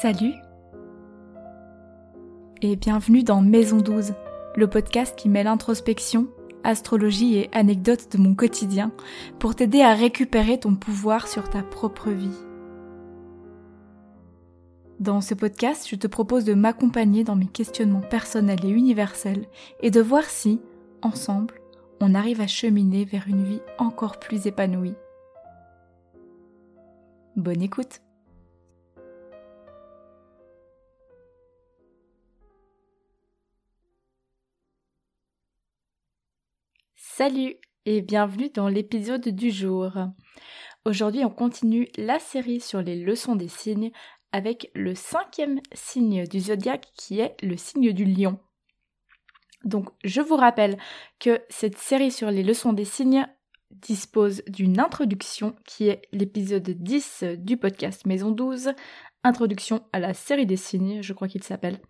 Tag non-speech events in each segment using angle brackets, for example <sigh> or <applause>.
Salut et bienvenue dans Maison 12, le podcast qui mêle introspection, astrologie et anecdotes de mon quotidien pour t'aider à récupérer ton pouvoir sur ta propre vie. Dans ce podcast, je te propose de m'accompagner dans mes questionnements personnels et universels et de voir si, ensemble, on arrive à cheminer vers une vie encore plus épanouie. Bonne écoute Salut et bienvenue dans l'épisode du jour. Aujourd'hui on continue la série sur les leçons des signes avec le cinquième signe du zodiaque qui est le signe du lion. Donc je vous rappelle que cette série sur les leçons des signes dispose d'une introduction qui est l'épisode 10 du podcast Maison 12, introduction à la série des signes, je crois qu'il s'appelle.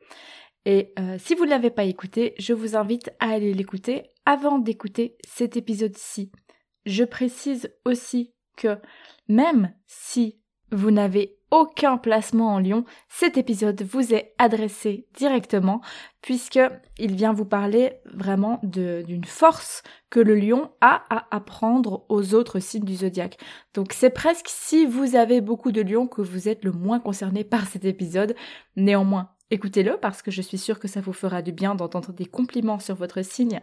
Et euh, si vous ne l'avez pas écouté, je vous invite à aller l'écouter avant d'écouter cet épisode-ci. Je précise aussi que même si vous n'avez aucun placement en Lyon, cet épisode vous est adressé directement puisque il vient vous parler vraiment d'une force que le lion a à apprendre aux autres signes du zodiaque. Donc c'est presque si vous avez beaucoup de lions que vous êtes le moins concerné par cet épisode. Néanmoins, Écoutez-le parce que je suis sûre que ça vous fera du bien d'entendre des compliments sur votre signe.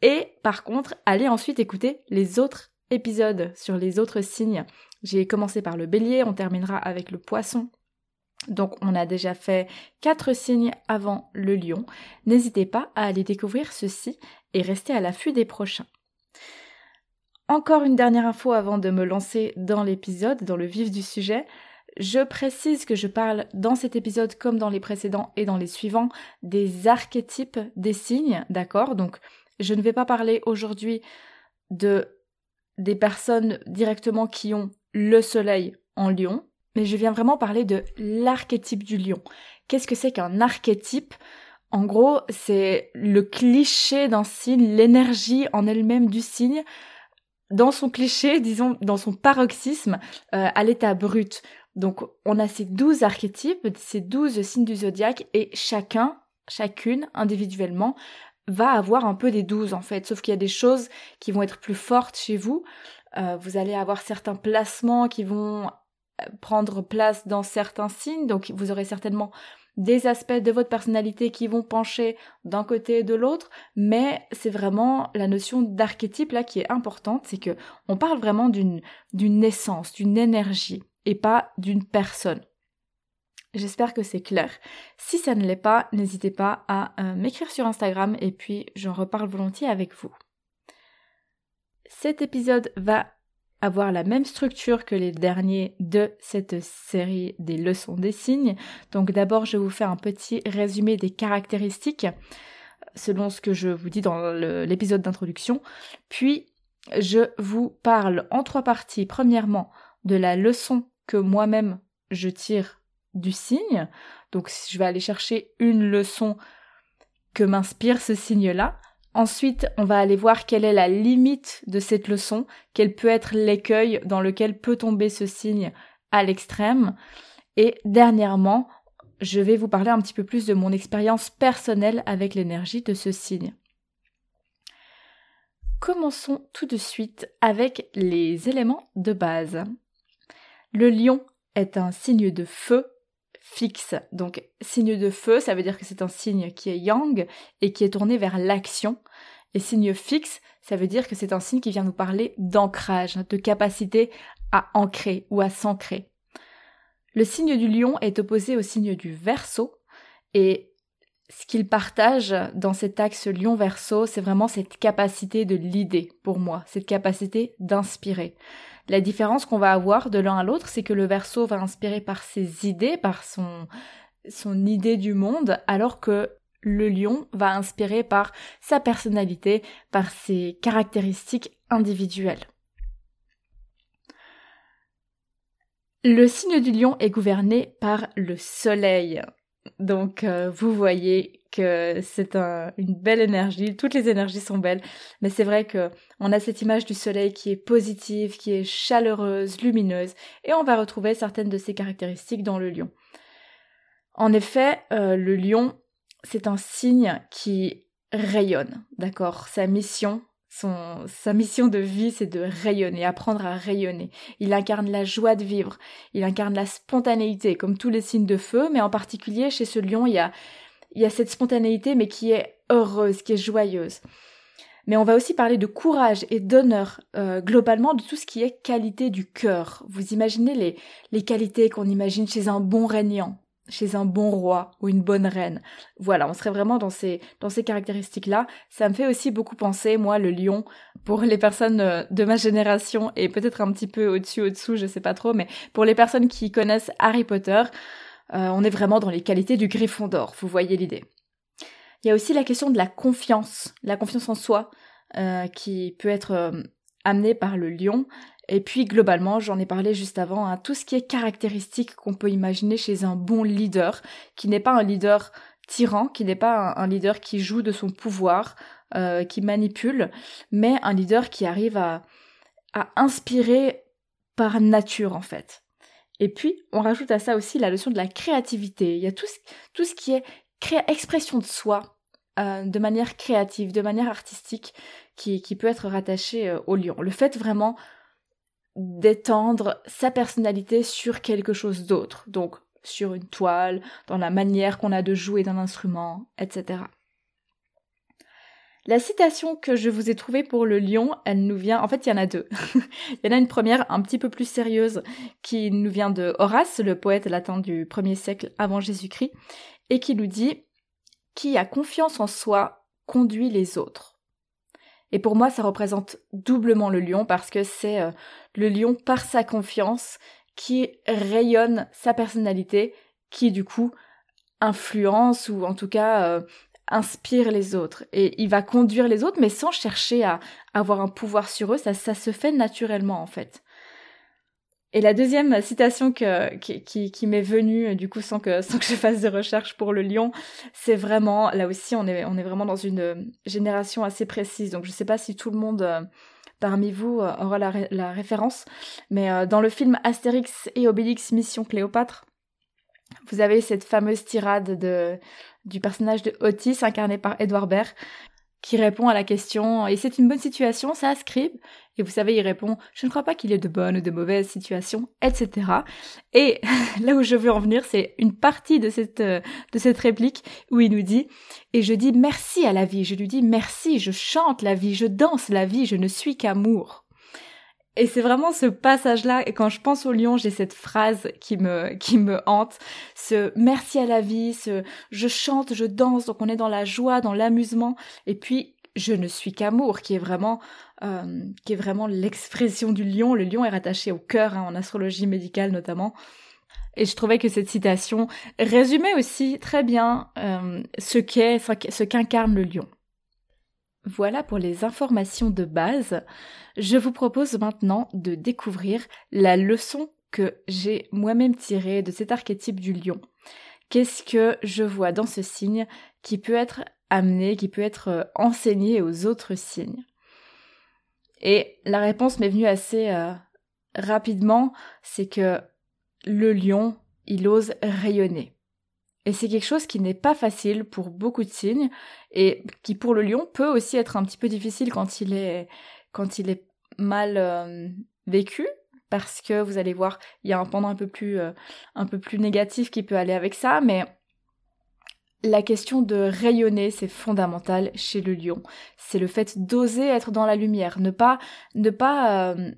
Et par contre, allez ensuite écouter les autres épisodes sur les autres signes. J'ai commencé par le bélier, on terminera avec le poisson. Donc on a déjà fait quatre signes avant le lion. N'hésitez pas à aller découvrir ceci et rester à l'affût des prochains. Encore une dernière info avant de me lancer dans l'épisode, dans le vif du sujet. Je précise que je parle dans cet épisode comme dans les précédents et dans les suivants des archétypes des signes, d'accord? Donc je ne vais pas parler aujourd'hui de des personnes directement qui ont le soleil en lion, mais je viens vraiment parler de l'archétype du lion. Qu'est-ce que c'est qu'un archétype? En gros, c'est le cliché d'un signe, l'énergie en elle-même du signe, dans son cliché, disons, dans son paroxysme, euh, à l'état brut. Donc on a ces douze archétypes, ces douze signes du zodiaque, et chacun, chacune, individuellement, va avoir un peu des douze en fait, sauf qu'il y a des choses qui vont être plus fortes chez vous. Euh, vous allez avoir certains placements qui vont euh, prendre place dans certains signes, donc vous aurez certainement des aspects de votre personnalité qui vont pencher d'un côté et de l'autre, mais c'est vraiment la notion d'archétype là qui est importante, c'est que on parle vraiment d'une d'une essence, d'une énergie et pas d'une personne. J'espère que c'est clair. Si ça ne l'est pas, n'hésitez pas à euh, m'écrire sur Instagram et puis j'en reparle volontiers avec vous. Cet épisode va avoir la même structure que les derniers de cette série des leçons des signes. Donc d'abord, je vous fais un petit résumé des caractéristiques selon ce que je vous dis dans l'épisode d'introduction. Puis, je vous parle en trois parties. Premièrement, de la leçon que moi-même je tire du signe. Donc je vais aller chercher une leçon que m'inspire ce signe-là. Ensuite, on va aller voir quelle est la limite de cette leçon, quel peut être l'écueil dans lequel peut tomber ce signe à l'extrême. Et dernièrement, je vais vous parler un petit peu plus de mon expérience personnelle avec l'énergie de ce signe. Commençons tout de suite avec les éléments de base. Le lion est un signe de feu fixe. Donc signe de feu, ça veut dire que c'est un signe qui est yang et qui est tourné vers l'action. Et signe fixe, ça veut dire que c'est un signe qui vient nous parler d'ancrage, de capacité à ancrer ou à s'ancrer. Le signe du lion est opposé au signe du verso et ce qu'il partage dans cet axe lion-verso, c'est vraiment cette capacité de l'idée pour moi, cette capacité d'inspirer. La différence qu'on va avoir de l'un à l'autre, c'est que le verso va inspirer par ses idées, par son, son idée du monde, alors que le lion va inspirer par sa personnalité, par ses caractéristiques individuelles. Le signe du lion est gouverné par le soleil. Donc euh, vous voyez que c'est une belle énergie, toutes les énergies sont belles, mais c'est vrai que on a cette image du soleil qui est positive, qui est chaleureuse, lumineuse, et on va retrouver certaines de ces caractéristiques dans le lion. En effet, euh, le lion, c'est un signe qui rayonne, d'accord? Sa mission, son, sa mission de vie, c'est de rayonner, apprendre à rayonner. Il incarne la joie de vivre, il incarne la spontanéité, comme tous les signes de feu, mais en particulier chez ce lion, il y a, il y a cette spontanéité, mais qui est heureuse, qui est joyeuse. Mais on va aussi parler de courage et d'honneur, euh, globalement de tout ce qui est qualité du cœur. Vous imaginez les, les qualités qu'on imagine chez un bon régnant, chez un bon roi ou une bonne reine. Voilà, on serait vraiment dans ces, caractéristiques-là. Ça me fait aussi beaucoup penser, moi, le lion, pour les personnes euh, de ma génération et peut-être un petit peu au-dessus, au-dessous, je sais pas trop, mais pour les personnes qui connaissent Harry Potter, euh, on est vraiment dans les qualités du griffon d'or, vous voyez l'idée. Il y a aussi la question de la confiance, la confiance en soi, euh, qui peut être amenée par le lion. Et puis globalement, j'en ai parlé juste avant, hein, tout ce qui est caractéristique qu'on peut imaginer chez un bon leader, qui n'est pas un leader tyran, qui n'est pas un, leader qui joue de son pouvoir, euh, qui manipule, mais un leader qui arrive à, à inspirer par nature en fait. Et puis, on rajoute à ça aussi la notion de la créativité. Il y a tout ce, tout ce qui est expression de soi, euh, de manière créative, de manière artistique, qui, qui peut être rattaché euh, au lion. Le fait vraiment d'étendre sa personnalité sur quelque chose d'autre, donc sur une toile, dans la manière qu'on a de jouer d'un instrument, etc. La citation que je vous ai trouvée pour le lion, elle nous vient, en fait il y en a deux. <laughs> il y en a une première un petit peu plus sérieuse qui nous vient de Horace, le poète latin du 1er siècle avant Jésus-Christ, et qui nous dit Qui a confiance en soi conduit les autres. Et pour moi, ça représente doublement le lion parce que c'est euh, le lion par sa confiance qui rayonne sa personnalité, qui du coup influence ou en tout cas euh, inspire les autres. Et il va conduire les autres, mais sans chercher à avoir un pouvoir sur eux, ça, ça se fait naturellement en fait. Et la deuxième citation qui, m'est venue, du coup, sans que, sans que je fasse de recherche pour le lion, c'est vraiment, là aussi, on est, on est vraiment dans une génération assez précise. Donc, je ne sais pas si tout le monde euh, parmi vous euh, aura la, référence, mais euh, dans le film Astérix et Obélix Mission Cléopâtre, vous avez cette fameuse tirade de, du personnage de Otis, incarné par Edward Baird, qui répond à la question Et c'est une bonne situation, ça, Scribe Et vous savez, il répond Je ne crois pas qu'il y ait de bonnes ou de mauvaises situations, etc. Et <laughs> là où je veux en venir, c'est une partie de cette, euh, de cette réplique où il nous dit Et je dis merci à la vie, je lui dis merci, je chante la vie, je danse la vie, je ne suis qu'amour. Et c'est vraiment ce passage-là, et quand je pense au lion, j'ai cette phrase qui me, qui me hante, ce merci à la vie, ce je chante, je danse, donc on est dans la joie, dans l'amusement, et puis je ne suis qu'amour, qui est vraiment, euh, qui est vraiment l'expression du lion. Le lion est rattaché au cœur, hein, en astrologie médicale notamment. Et je trouvais que cette citation résumait aussi très bien euh, ce qu'est, ce qu'incarne le lion. Voilà pour les informations de base. Je vous propose maintenant de découvrir la leçon que j'ai moi-même tirée de cet archétype du lion. Qu'est-ce que je vois dans ce signe qui peut être amené, qui peut être euh, enseigné aux autres signes? Et la réponse m'est venue assez euh, rapidement, c'est que le lion, il ose rayonner. Et c'est quelque chose qui n'est pas facile pour beaucoup de signes et qui pour le lion peut aussi être un petit peu difficile quand il est quand il est mal euh, vécu parce que vous allez voir, il y a un pendant un peu plus euh, un peu plus négatif qui peut aller avec ça mais la question de rayonner, c'est fondamental chez le lion. C'est le fait d'oser être dans la lumière, ne pas ne pas euh,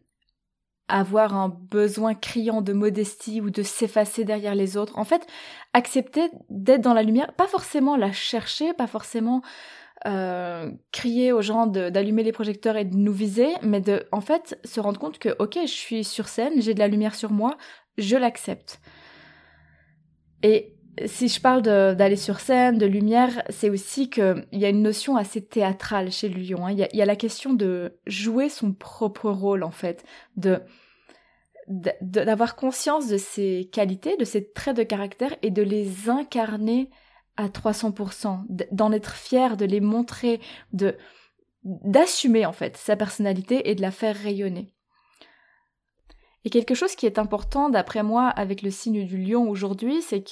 avoir un besoin criant de modestie ou de s'effacer derrière les autres. En fait, accepter d'être dans la lumière, pas forcément la chercher, pas forcément euh, crier aux gens d'allumer les projecteurs et de nous viser, mais de en fait se rendre compte que ok, je suis sur scène, j'ai de la lumière sur moi, je l'accepte. Et si je parle d'aller sur scène, de lumière, c'est aussi qu'il y a une notion assez théâtrale chez le lion. Hein. Il, y a, la question de jouer son propre rôle, en fait, de d'avoir conscience de ses qualités, de ses traits de caractère et de les incarner à 300%, d'en être fier, de les montrer, de d'assumer en fait sa personnalité et de la faire rayonner. Et quelque chose qui est important d'après moi avec le signe du lion aujourd'hui, c'est que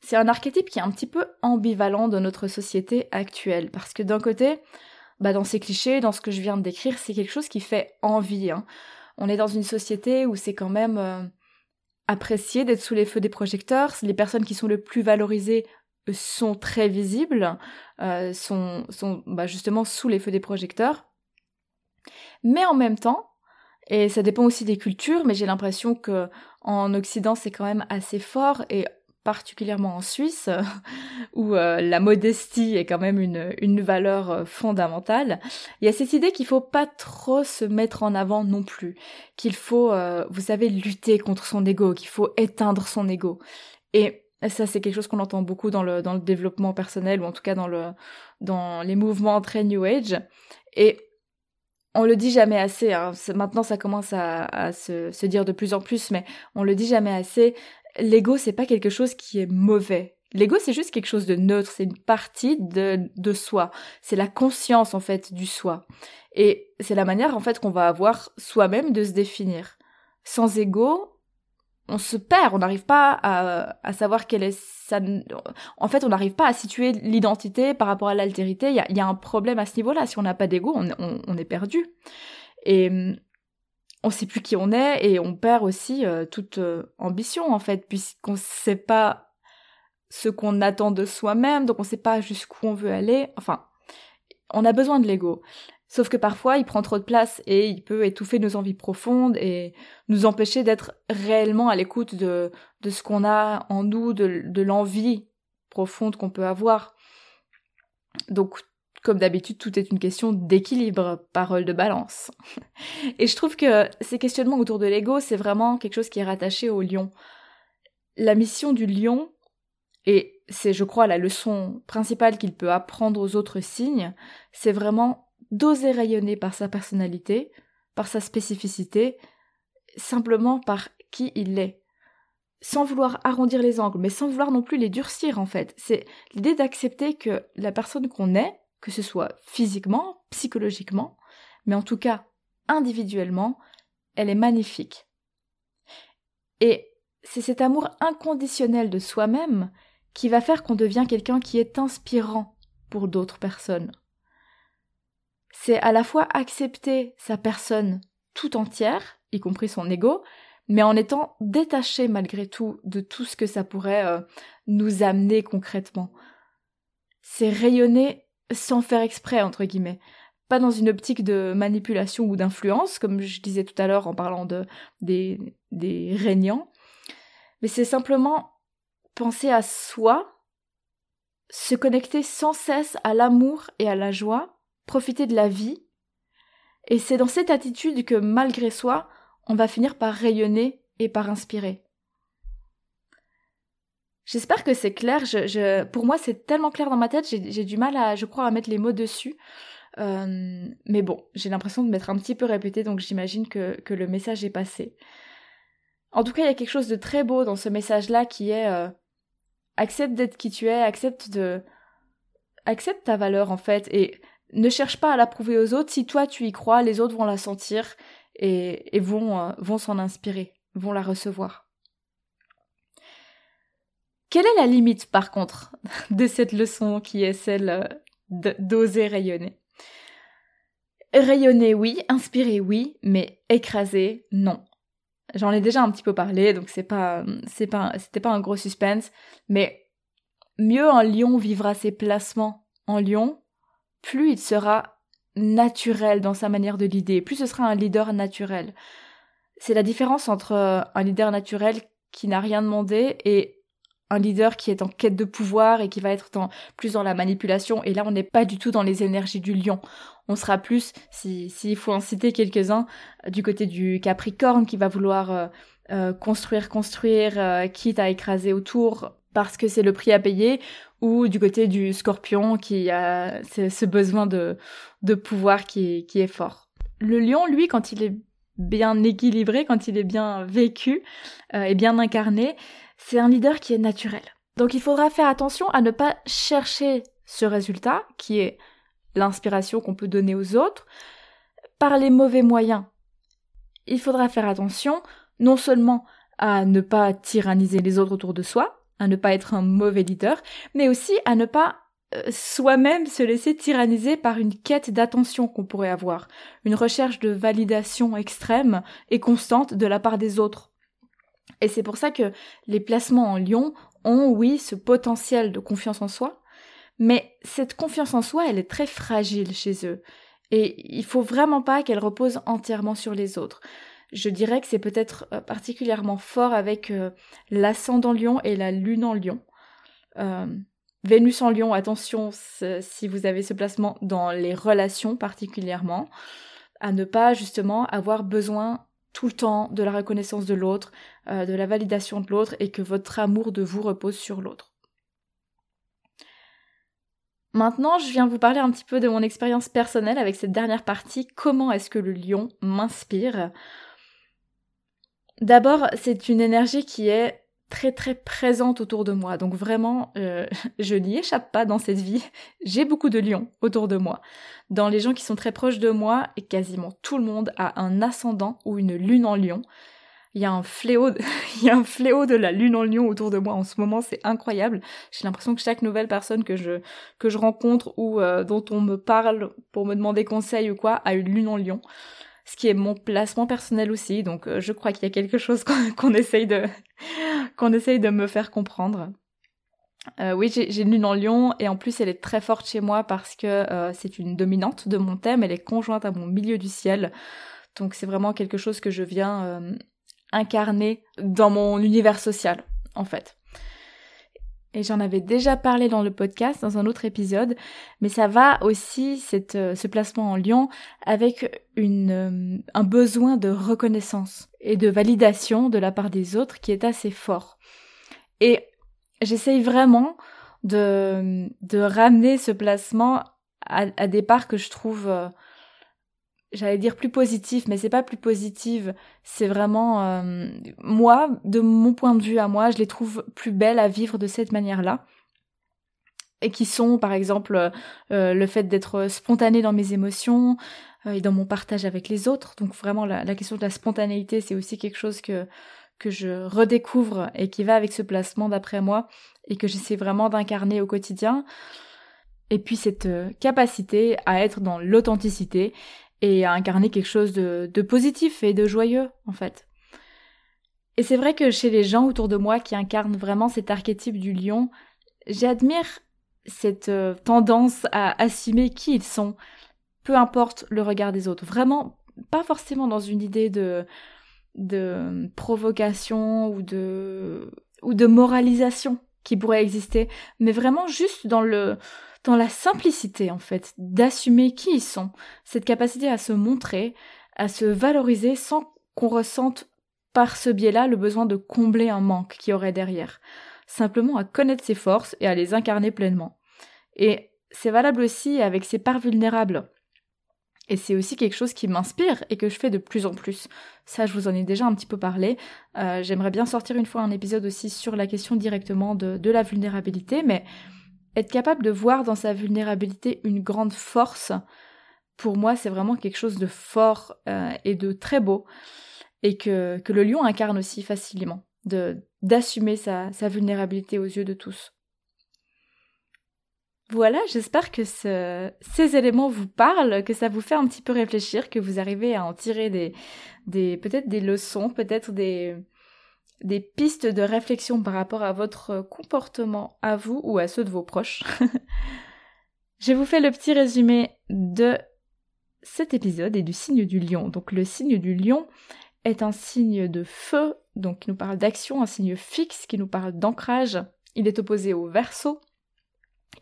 c'est un archétype qui est un petit peu ambivalent dans notre société actuelle. Parce que d'un côté, bah dans ces clichés, dans ce que je viens de décrire, c'est quelque chose qui fait envie. Hein. On est dans une société où c'est quand même euh, apprécié d'être sous les feux des projecteurs. Les personnes qui sont le plus valorisées sont très visibles, euh, sont, sont bah, justement sous les feux des projecteurs. Mais en même temps, et ça dépend aussi des cultures, mais j'ai l'impression que en Occident c'est quand même assez fort et particulièrement en Suisse, <laughs> où euh, la modestie est quand même une, une valeur euh, fondamentale, il y a cette idée qu'il faut pas trop se mettre en avant non plus, qu'il faut, euh, vous savez, lutter contre son ego, qu'il faut éteindre son ego. Et ça, c'est quelque chose qu'on entend beaucoup dans le, dans le développement personnel, ou en tout cas dans, le, dans les mouvements très New Age. Et on le dit jamais assez, hein. maintenant ça commence à, à se, se, dire de plus en plus, mais on le dit jamais assez, l'ego c'est pas quelque chose qui est mauvais. L'ego c'est juste quelque chose de neutre, c'est une partie de, de soi. C'est la conscience en fait du soi. Et c'est la manière en fait qu'on va avoir soi-même de se définir. Sans ego, on se perd, on n'arrive pas à, à, savoir quelle est sa... En fait, on n'arrive pas à situer l'identité par rapport à l'altérité. Il y a, un problème à ce niveau-là. Si on n'a pas d'ego, on, on, on, est perdu. Et on sait plus qui on est et on perd aussi euh, toute euh, ambition en fait puisqu'on sait pas ce qu'on attend de soi-même donc on sait pas jusqu'où on veut aller. Enfin on a besoin de l'ego. Sauf que parfois il prend trop de place et il peut étouffer nos envies profondes et nous empêcher d'être réellement à l'écoute de de ce qu'on a en nous de, de l'envie profonde qu'on peut avoir. Donc comme d'habitude, tout est une question d'équilibre, parole de balance. <laughs> Et je trouve que ces questionnements autour de l'ego, c'est vraiment quelque chose qui est rattaché au lion. La mission du lion, et c'est, je crois, la leçon principale qu'il peut apprendre aux autres signes, c'est vraiment d'oser rayonner par sa personnalité, par sa spécificité, simplement par qui il est. Sans vouloir arrondir les angles, mais sans vouloir non plus les durcir en fait. C'est l'idée d'accepter que la personne qu'on est, que ce soit physiquement, psychologiquement, mais en tout cas individuellement, elle est magnifique. Et c'est cet amour inconditionnel de soi-même qui va faire qu'on devient quelqu'un qui est inspirant pour d'autres personnes. C'est à la fois accepter sa personne tout entière, y compris son ego, mais en étant détaché malgré tout de tout ce que ça pourrait euh, nous amener concrètement. C'est rayonner sans faire exprès, entre guillemets. Pas dans une optique de manipulation ou d'influence, comme je disais tout à l'heure en parlant de, des, des régnants, mais c'est simplement penser à soi, se connecter sans cesse à l'amour et à la joie, profiter de la vie, et c'est dans cette attitude que malgré soi, on va finir par rayonner et par inspirer. J'espère que c'est clair. Pour moi, c'est tellement clair dans ma tête, j'ai du mal à, je crois, à mettre les mots dessus. Euh, mais bon, j'ai l'impression de m'être un petit peu répété, donc j'imagine que, le message est passé. En tout cas, il y a quelque chose de très beau dans ce message-là qui est euh, accepte d'être qui tu es, accepte ta valeur en fait et ne cherche pas à la prouver aux autres. Si toi tu y crois, les autres vont la sentir et, euh, vont s'en inspirer, vont la recevoir. Quelle est la limite, par contre, <laughs> de cette leçon qui est celle euh, d'oser rayonner? Rayonner, oui, inspirer, oui, mais écraser, non. J'en ai déjà un petit peu parlé, donc c'est pas, c'est pas, c'était pas un gros suspense, mais mieux un lion vivra ses placements en lion, plus il sera naturel dans sa manière de l'idée, plus ce sera un leader naturel. C'est la différence entre euh, un leader naturel qui n'a rien demandé et un leader qui est en quête de pouvoir et qui va être plus dans la manipulation. Et là, on n'est pas du tout dans les énergies du lion. On sera plus, s'il si, faut en citer quelques-uns, du côté du Capricorne qui va vouloir euh, euh, construire, construire, euh, quitte à écraser autour parce que c'est le prix à payer, ou du côté du Scorpion qui a ce besoin de, pouvoir qui est fort. Le lion, lui, quand il est bien équilibré, quand il est bien vécu et bien incarné, c'est un leader qui est naturel. Donc il faudra faire attention à ne pas chercher ce résultat, qui est l'inspiration qu'on peut donner aux autres, par les mauvais moyens. Il faudra faire attention non seulement à ne pas tyranniser les autres autour de soi, à ne pas être un mauvais leader, mais aussi à ne pas euh, soi-même se laisser tyranniser par une quête d'attention qu'on pourrait avoir, une recherche de validation extrême et constante de la part des autres. Et c'est pour ça que les placements en lion ont, oui, ce potentiel de confiance en soi, mais cette confiance en soi, elle est très fragile chez eux. Et il faut vraiment pas qu'elle repose entièrement sur les autres. Je dirais que c'est peut-être euh, particulièrement fort avec euh, l'ascendant lion et la lune en lion. Euh, Vénus en lion, attention si vous avez ce placement dans les relations particulièrement, à ne pas justement avoir besoin tout le temps de la reconnaissance de l'autre, de la validation de l'autre et que votre amour de vous repose sur l'autre. Maintenant, je viens vous parler un petit peu de mon expérience personnelle avec cette dernière partie. Comment est-ce que le lion m'inspire? D'abord, c'est une énergie qui est très très présente autour de moi. Donc vraiment, euh, <laughs> je n'y échappe pas dans cette vie. <laughs> J'ai beaucoup de lions autour de moi. Dans les gens qui sont très proches de moi, et quasiment tout le monde a un ascendant ou une lune en lion il y a un fléau, de... <laughs> il y a un fléau de la lune en lion autour de moi en ce moment, c'est incroyable. J'ai l'impression que chaque nouvelle personne que je que je rencontre ou euh, dont on me parle pour me demander conseil ou quoi a une lune en lion. Ce qui est mon placement personnel aussi, donc euh, je crois qu'il y a quelque chose qu'on <laughs> essaye de qu'on essaye de me faire comprendre. Euh, oui, j'ai une lune en lion et en plus elle est très forte chez moi parce que c'est une dominante de mon thème, elle est conjointe à mon milieu du ciel. Donc c'est vraiment quelque chose que je viens incarné dans mon univers social, en fait. Et j'en avais déjà parlé dans le podcast, dans un autre épisode, mais ça va aussi, cette, euh, ce placement en lion, avec une, euh, un besoin de reconnaissance et de validation de la part des autres qui est assez fort. Et j'essaye vraiment de, de ramener ce placement à, à des parts que je trouve euh, j'allais dire plus positif, mais c'est pas plus positive, c'est vraiment euh, moi, de mon point de vue à moi, je les trouve plus belles à vivre de cette manière-là. Et qui sont, par exemple, euh, le fait d'être spontané dans mes émotions euh, et dans mon partage avec les autres. Donc vraiment, la, la question de la spontanéité, c'est aussi quelque chose que que je redécouvre et qui va avec ce placement d'après moi et que j'essaie vraiment d'incarner au quotidien. Et puis cette capacité à être dans l'authenticité et à incarner quelque chose de, positif et de joyeux, en fait. Et c'est vrai que chez les gens autour de moi qui incarnent vraiment cet archétype du lion, j'admire cette euh, tendance à assumer qui ils sont, peu importe le regard des autres. Vraiment, pas forcément dans une idée de, de provocation ou de, ou de moralisation qui pourrait exister, mais vraiment juste dans le, dans la simplicité en fait, d'assumer qui ils sont, cette capacité à se montrer, à se valoriser sans qu'on ressente par ce biais-là le besoin de combler un manque qui aurait derrière, simplement à connaître ses forces et à les incarner pleinement. Et c'est valable aussi avec ses parts vulnérables. Et c'est aussi quelque chose qui m'inspire et que je fais de plus en plus. Ça, je vous en ai déjà un petit peu parlé. Euh, j'aimerais bien sortir une fois un épisode aussi sur la question directement de la vulnérabilité, mais être capable de voir dans sa vulnérabilité une grande force, pour moi, c'est vraiment quelque chose de fort euh, et de très beau, et que, le lion incarne aussi facilement, d'assumer sa, vulnérabilité aux yeux de tous. Voilà, j'espère que ce, ces éléments vous parlent, que ça vous fait un petit peu réfléchir, que vous arrivez à en tirer des peut-être des leçons, peut-être des, des pistes de réflexion par rapport à votre comportement à vous ou à ceux de vos proches. <laughs> Je vous fais le petit résumé de cet épisode et du signe du lion. Donc le signe du lion est un signe de feu, donc qui nous parle d'action, un signe fixe qui nous parle d'ancrage. Il est opposé au verso.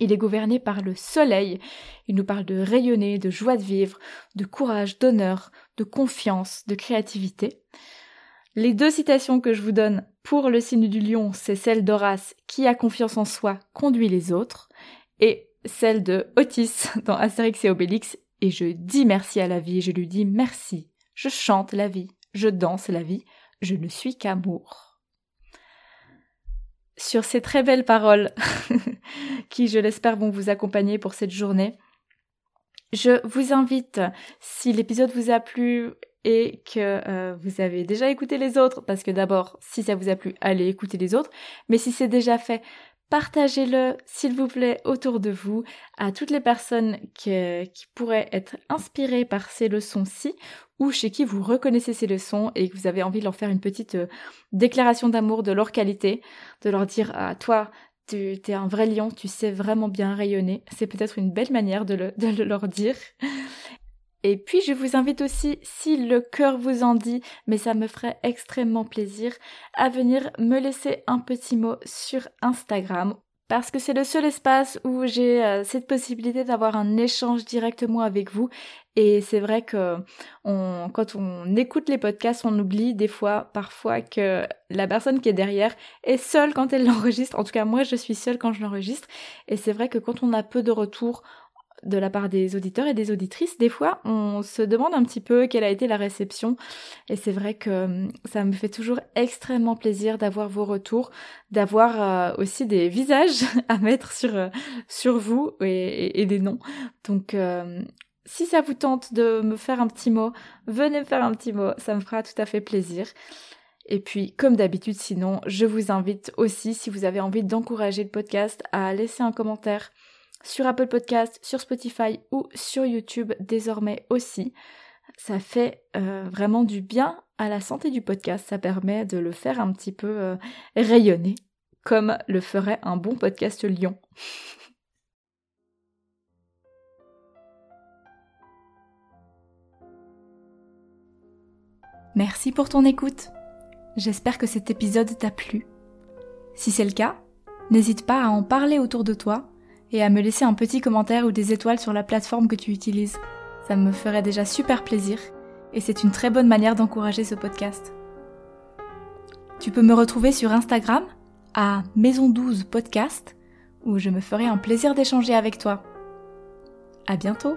Il est gouverné par le soleil. Il nous parle de rayonner, de joie de vivre, de courage, d'honneur, de confiance, de créativité. Les deux citations que je vous donne pour le signe du lion, c'est celle d'Horace qui a confiance en soi conduit les autres, et celle de Otis <laughs> dans Astérix et Obélix, et je dis merci à la vie, je lui dis merci, je chante la vie, je danse la vie, je ne suis qu'amour. Sur ces très belles paroles, <laughs> qui je l'espère vont vous accompagner pour cette journée, je vous invite, si l'épisode vous a plu et que euh, vous avez déjà écouté les autres, parce que d'abord, si ça vous a plu, allez écouter les autres, mais si c'est déjà fait, partagez-le, s'il vous plaît, autour de vous, à toutes les personnes qui, pourraient être inspirées par ces leçons-ci, ou chez qui vous reconnaissez ces leçons et que vous avez envie de leur faire une petite euh, déclaration d'amour de leur qualité, de leur dire à ah, toi, tu es un vrai lion, tu sais vraiment bien rayonner. C'est peut-être une belle manière de de le leur dire. Et puis je vous invite aussi, si le cœur vous en dit, mais ça me ferait extrêmement plaisir, à venir me laisser un petit mot sur Instagram parce que c'est le seul espace où j'ai euh, cette possibilité d'avoir un échange directement avec vous. Et c'est vrai que quand on écoute les podcasts, on oublie des fois, parfois, que la personne qui est derrière est seule quand elle l'enregistre. En tout cas, moi, je suis seule quand je l'enregistre. Et c'est vrai que quand on a peu de retours, de la part des auditeurs et des auditrices, des fois, on se demande un petit peu quelle a été la réception. Et c'est vrai que hum, ça me fait toujours extrêmement plaisir d'avoir vos retours, d'avoir euh, aussi des visages <laughs> à mettre sur, euh, vous et, des noms. Donc, si ça vous tente de me faire un petit mot, venez me faire un petit mot, ça me fera tout à fait plaisir. Et puis, comme d'habitude, sinon, je vous invite aussi, si vous avez envie d'encourager le podcast, à laisser un commentaire sur Apple Podcast, sur Spotify ou sur YouTube désormais aussi. Ça fait euh, vraiment du bien à la santé du podcast, ça permet de le faire un petit peu euh, rayonner, comme le ferait un bon podcast Lyon. <laughs> Merci pour ton écoute. J'espère que cet épisode t'a plu. Si c'est le cas, n'hésite pas à en parler autour de toi et à me laisser un petit commentaire ou des étoiles sur la plateforme que tu utilises. Ça me ferait déjà super plaisir et c'est une très bonne manière d'encourager ce podcast. Tu peux me retrouver sur Instagram à Maison 12 Podcast où je me ferai un plaisir d'échanger avec toi. À bientôt!